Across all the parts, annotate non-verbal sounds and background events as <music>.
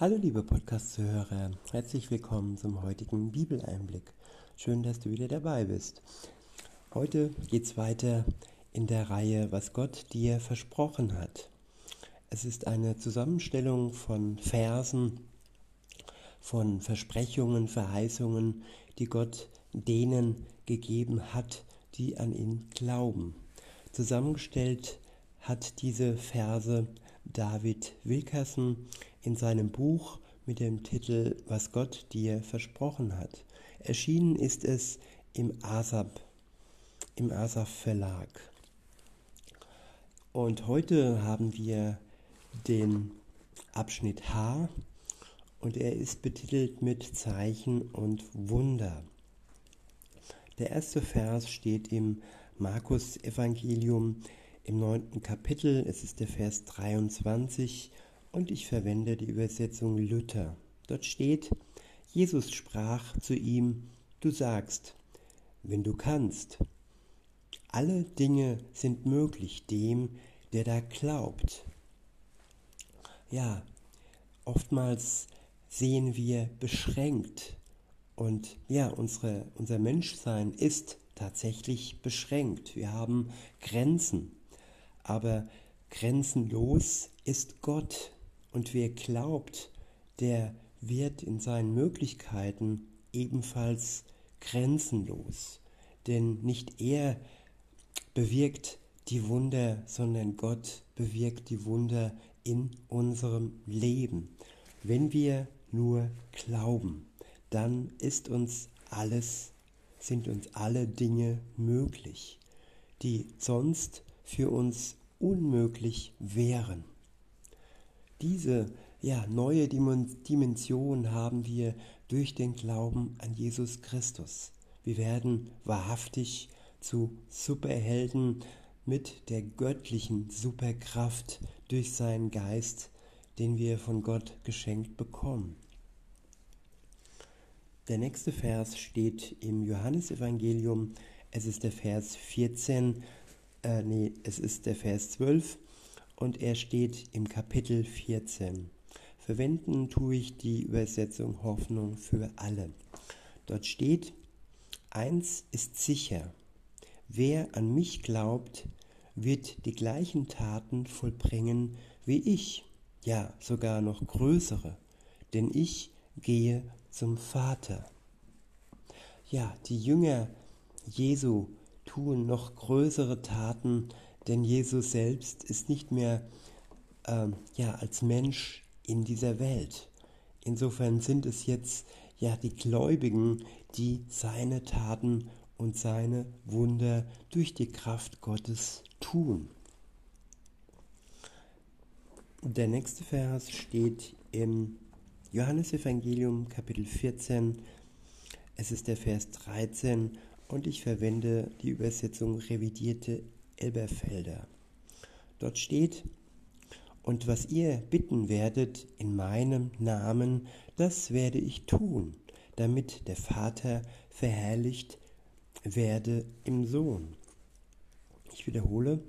Hallo liebe Podcast-Zuhörer, herzlich willkommen zum heutigen Bibeleinblick. Schön, dass du wieder dabei bist. Heute geht es weiter in der Reihe, was Gott dir versprochen hat. Es ist eine Zusammenstellung von Versen, von Versprechungen, Verheißungen, die Gott denen gegeben hat, die an ihn glauben. Zusammengestellt hat diese Verse David Wilkerson in seinem Buch mit dem Titel Was Gott dir versprochen hat. Erschienen ist es im ASAP, im ASAP Verlag. Und heute haben wir den Abschnitt H und er ist betitelt mit Zeichen und Wunder. Der erste Vers steht im Markus Evangelium im neunten Kapitel. Es ist der Vers 23 und ich verwende die Übersetzung Luther. Dort steht, Jesus sprach zu ihm, du sagst, wenn du kannst. Alle Dinge sind möglich dem, der da glaubt. Ja, oftmals sehen wir beschränkt und ja, unsere, unser Menschsein ist tatsächlich beschränkt. Wir haben Grenzen, aber grenzenlos ist Gott. Und wer glaubt, der wird in seinen Möglichkeiten ebenfalls grenzenlos. Denn nicht er bewirkt die Wunder, sondern Gott bewirkt die Wunder in unserem Leben. Wenn wir nur glauben, dann ist uns alles, sind uns alle Dinge möglich, die sonst für uns unmöglich wären. Diese ja, neue Dimension haben wir durch den Glauben an Jesus Christus. Wir werden wahrhaftig zu Superhelden mit der göttlichen Superkraft durch seinen Geist, den wir von Gott geschenkt bekommen. Der nächste Vers steht im Johannesevangelium. Es ist der Vers 14, äh, nee, es ist der Vers 12 und er steht im Kapitel 14. Verwenden tue ich die Übersetzung Hoffnung für alle. Dort steht, eins ist sicher, wer an mich glaubt, wird die gleichen Taten vollbringen wie ich, ja sogar noch größere, denn ich gehe zum Vater. Ja, die Jünger Jesu tun noch größere Taten denn Jesus selbst ist nicht mehr ähm, ja, als Mensch in dieser Welt. Insofern sind es jetzt ja die Gläubigen, die seine Taten und seine Wunder durch die Kraft Gottes tun. Der nächste Vers steht im Johannesevangelium Kapitel 14. Es ist der Vers 13 und ich verwende die Übersetzung revidierte Elberfelder. Dort steht, und was ihr bitten werdet in meinem Namen, das werde ich tun, damit der Vater verherrlicht werde im Sohn. Ich wiederhole,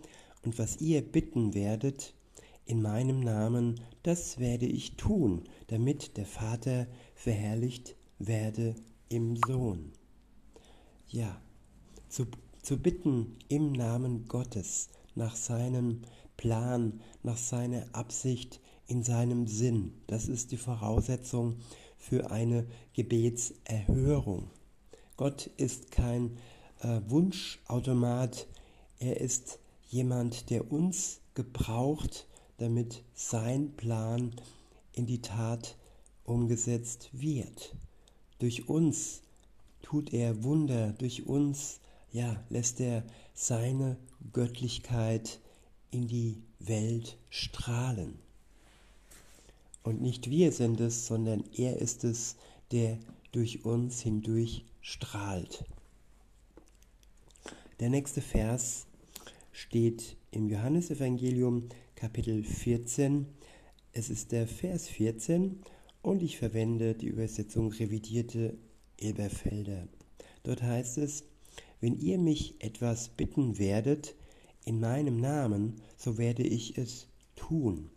und was ihr bitten werdet in meinem Namen, das werde ich tun, damit der Vater verherrlicht werde im Sohn. Ja, zu zu bitten im Namen Gottes nach seinem Plan, nach seiner Absicht, in seinem Sinn. Das ist die Voraussetzung für eine Gebetserhörung. Gott ist kein äh, Wunschautomat, er ist jemand, der uns gebraucht, damit sein Plan in die Tat umgesetzt wird. Durch uns tut er Wunder, durch uns ja, lässt er seine Göttlichkeit in die Welt strahlen. Und nicht wir sind es, sondern er ist es, der durch uns hindurch strahlt. Der nächste Vers steht im Johannesevangelium Kapitel 14. Es ist der Vers 14 und ich verwende die Übersetzung revidierte Elberfelder. Dort heißt es, wenn ihr mich etwas bitten werdet in meinem Namen, so werde ich es tun.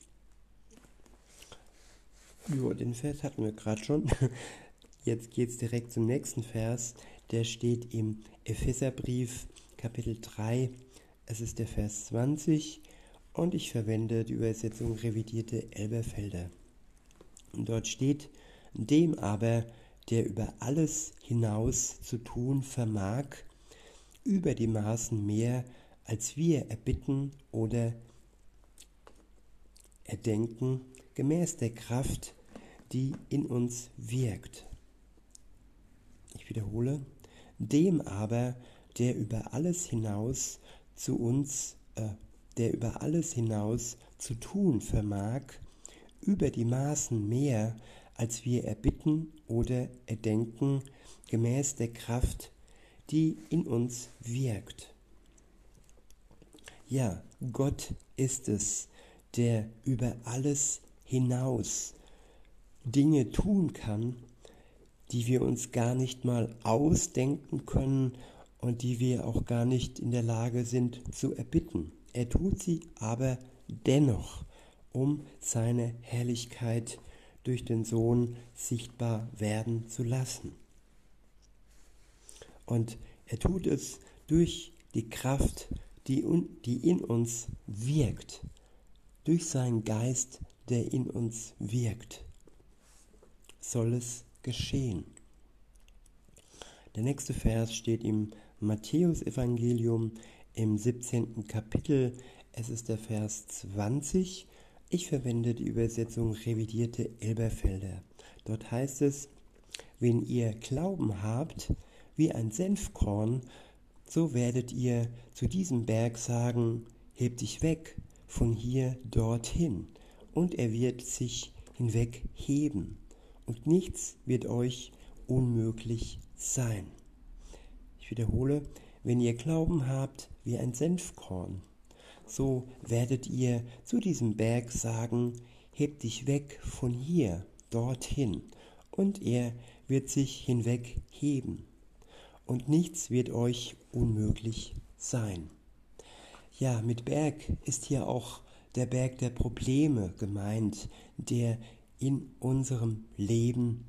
Jo, den Vers hatten wir gerade schon. <laughs> Jetzt geht es direkt zum nächsten Vers. Der steht im Epheserbrief Kapitel 3. Es ist der Vers 20 und ich verwende die Übersetzung revidierte Elberfelder. Und dort steht, dem aber, der über alles hinaus zu tun vermag, über die Maßen mehr, als wir erbitten oder erdenken, gemäß der Kraft, die in uns wirkt. Ich wiederhole, dem aber, der über alles hinaus zu uns, äh, der über alles hinaus zu tun vermag, über die Maßen mehr, als wir erbitten oder erdenken, gemäß der Kraft, die in uns wirkt. Ja, Gott ist es, der über alles hinaus Dinge tun kann, die wir uns gar nicht mal ausdenken können und die wir auch gar nicht in der Lage sind zu erbitten. Er tut sie aber dennoch, um seine Herrlichkeit durch den Sohn sichtbar werden zu lassen. Und er tut es durch die Kraft, die, die in uns wirkt, durch seinen Geist, der in uns wirkt, soll es geschehen. Der nächste Vers steht im Matthäusevangelium im 17. Kapitel. Es ist der Vers 20. Ich verwende die Übersetzung revidierte Elberfelder. Dort heißt es, wenn ihr Glauben habt wie ein Senfkorn, so werdet ihr zu diesem Berg sagen, heb dich weg von hier dorthin, und er wird sich hinweg heben, und nichts wird euch unmöglich sein. Ich wiederhole, wenn ihr Glauben habt wie ein Senfkorn, so werdet ihr zu diesem Berg sagen, heb dich weg von hier dorthin, und er wird sich hinweg heben, und nichts wird euch unmöglich sein. Ja, mit Berg ist hier auch der Berg der Probleme gemeint, der in unserem Leben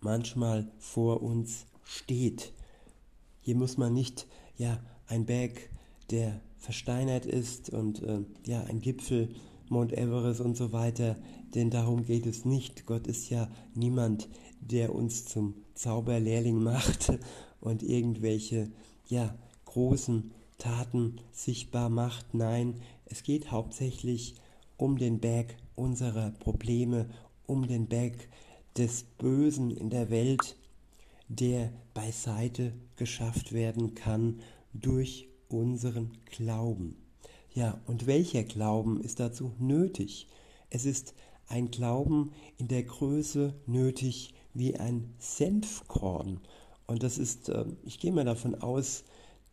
manchmal vor uns steht. Hier muss man nicht ja ein Berg, der versteinert ist und äh, ja ein Gipfel Mount Everest und so weiter, denn darum geht es nicht. Gott ist ja niemand, der uns zum Zauberlehrling macht <laughs> und irgendwelche ja großen Taten sichtbar macht. Nein, es geht hauptsächlich um den Berg unserer Probleme, um den Berg des Bösen in der Welt, der beiseite geschafft werden kann durch unseren Glauben. Ja, und welcher Glauben ist dazu nötig? Es ist ein Glauben in der Größe nötig wie ein Senfkorn. Und das ist, ähm, ich gehe mal davon aus,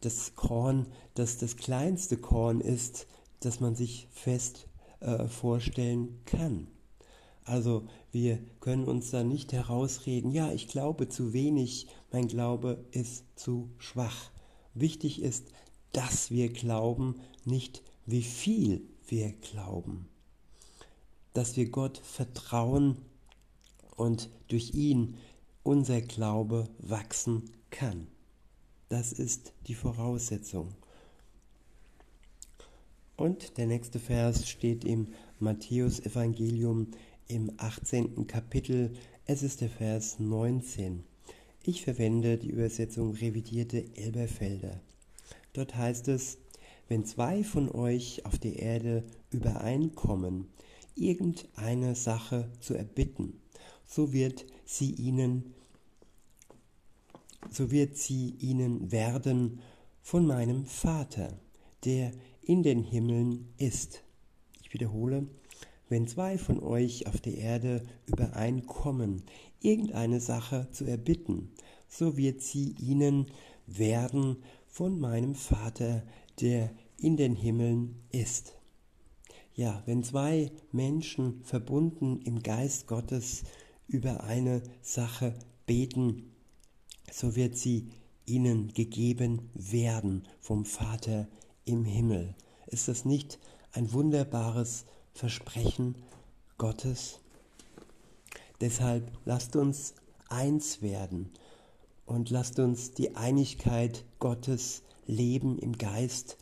das Korn, das das kleinste Korn ist, das man sich fest äh, vorstellen kann. Also wir können uns da nicht herausreden, ja, ich glaube zu wenig, mein Glaube ist zu schwach. Wichtig ist, dass wir glauben, nicht wie viel wir glauben. Dass wir Gott vertrauen und durch ihn unser Glaube wachsen kann. Das ist die Voraussetzung. Und der nächste Vers steht im Matthäus Evangelium im 18. Kapitel. Es ist der Vers 19. Ich verwende die Übersetzung revidierte Elberfelder. Dort heißt es, wenn zwei von euch auf der Erde übereinkommen, irgendeine Sache zu erbitten, so wird sie ihnen so wird sie ihnen werden von meinem Vater, der in den Himmeln ist. Ich wiederhole, wenn zwei von euch auf der Erde übereinkommen, irgendeine Sache zu erbitten, so wird sie ihnen werden von meinem Vater, der in den Himmeln ist. Ja, wenn zwei Menschen verbunden im Geist Gottes über eine Sache beten, so wird sie ihnen gegeben werden vom Vater im Himmel. Ist das nicht ein wunderbares Versprechen Gottes? Deshalb lasst uns eins werden und lasst uns die Einigkeit Gottes leben im Geist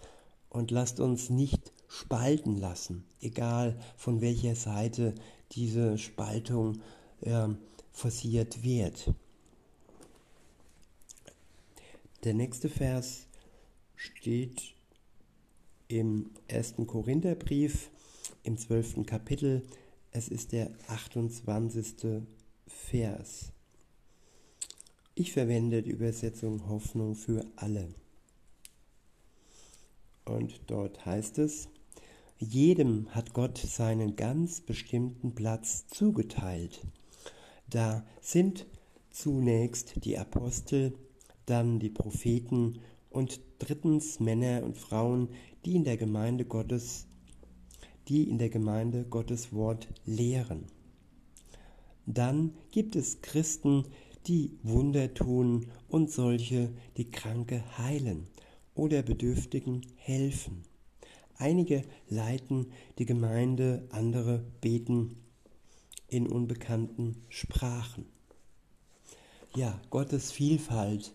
und lasst uns nicht spalten lassen, egal von welcher Seite diese Spaltung äh, forciert wird. Der nächste Vers steht im ersten Korintherbrief im zwölften Kapitel. Es ist der 28. Vers. Ich verwende die Übersetzung Hoffnung für alle. Und dort heißt es, jedem hat Gott seinen ganz bestimmten Platz zugeteilt. Da sind zunächst die Apostel, dann die Propheten und drittens Männer und Frauen, die in der Gemeinde Gottes, die in der Gemeinde Gottes Wort lehren. Dann gibt es Christen, die Wunder tun und solche, die Kranke heilen oder Bedürftigen helfen. Einige leiten die Gemeinde, andere beten in unbekannten Sprachen. Ja, Gottes Vielfalt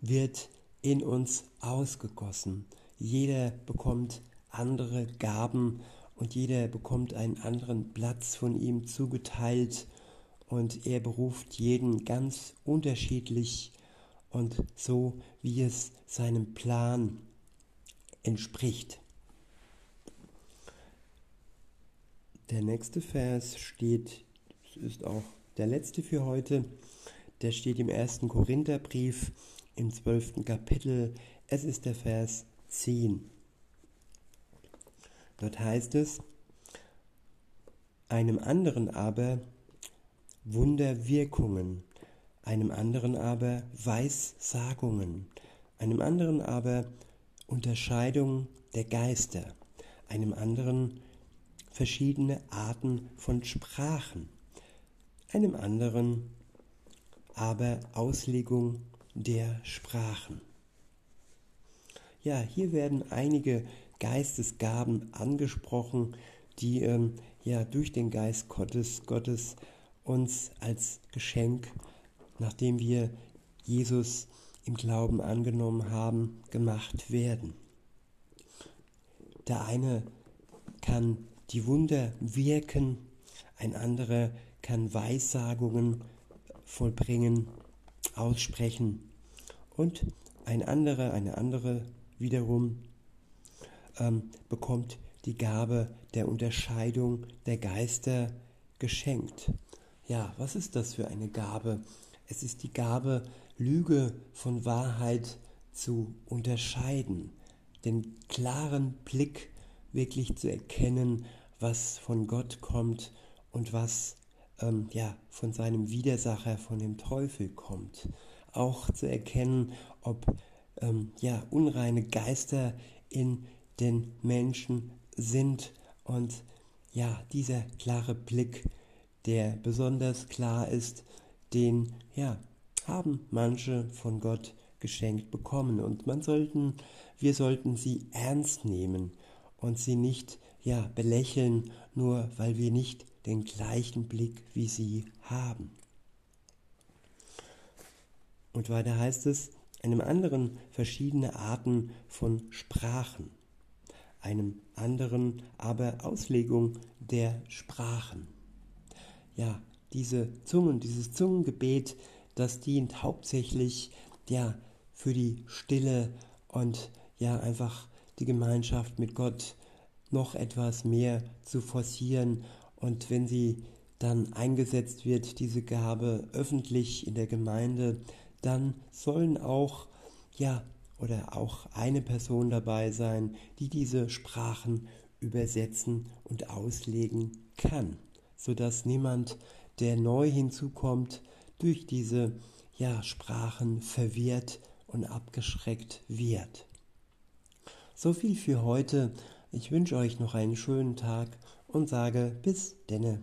wird in uns ausgegossen. Jeder bekommt andere Gaben und jeder bekommt einen anderen Platz von ihm zugeteilt und er beruft jeden ganz unterschiedlich und so, wie es seinem Plan entspricht. Der nächste Vers steht, ist auch der letzte für heute, der steht im ersten Korintherbrief im zwölften Kapitel. Es ist der Vers 10. Dort heißt es, einem anderen aber Wunderwirkungen, einem anderen aber Weissagungen, einem anderen aber Unterscheidung der Geister, einem anderen verschiedene Arten von Sprachen, einem anderen aber Auslegung der Sprachen. Ja, hier werden einige Geistesgaben angesprochen, die ähm, ja durch den Geist Gottes, Gottes uns als Geschenk, nachdem wir Jesus im Glauben angenommen haben, gemacht werden. Der eine kann die Wunder wirken, ein anderer kann Weissagungen vollbringen, aussprechen und ein anderer, eine andere wiederum ähm, bekommt die Gabe der Unterscheidung der Geister geschenkt. Ja, was ist das für eine Gabe? Es ist die Gabe, Lüge von Wahrheit zu unterscheiden, den klaren Blick wirklich zu erkennen, was von Gott kommt und was ähm, ja, von seinem Widersacher, von dem Teufel kommt. Auch zu erkennen, ob ähm, ja, unreine Geister in den Menschen sind und ja, dieser klare Blick der besonders klar ist, den ja, haben manche von Gott geschenkt bekommen und man sollten wir sollten sie ernst nehmen und sie nicht ja belächeln, nur weil wir nicht den gleichen Blick wie sie haben. Und weiter heißt es, einem anderen verschiedene Arten von Sprachen, einem anderen aber Auslegung der Sprachen ja, diese Zungen, dieses Zungengebet, das dient hauptsächlich ja für die Stille und ja einfach die Gemeinschaft mit Gott noch etwas mehr zu forcieren. Und wenn sie dann eingesetzt wird, diese Gabe öffentlich in der Gemeinde, dann sollen auch ja oder auch eine Person dabei sein, die diese Sprachen übersetzen und auslegen kann sodass niemand, der neu hinzukommt, durch diese ja, Sprachen verwirrt und abgeschreckt wird. So viel für heute. Ich wünsche euch noch einen schönen Tag und sage bis denne.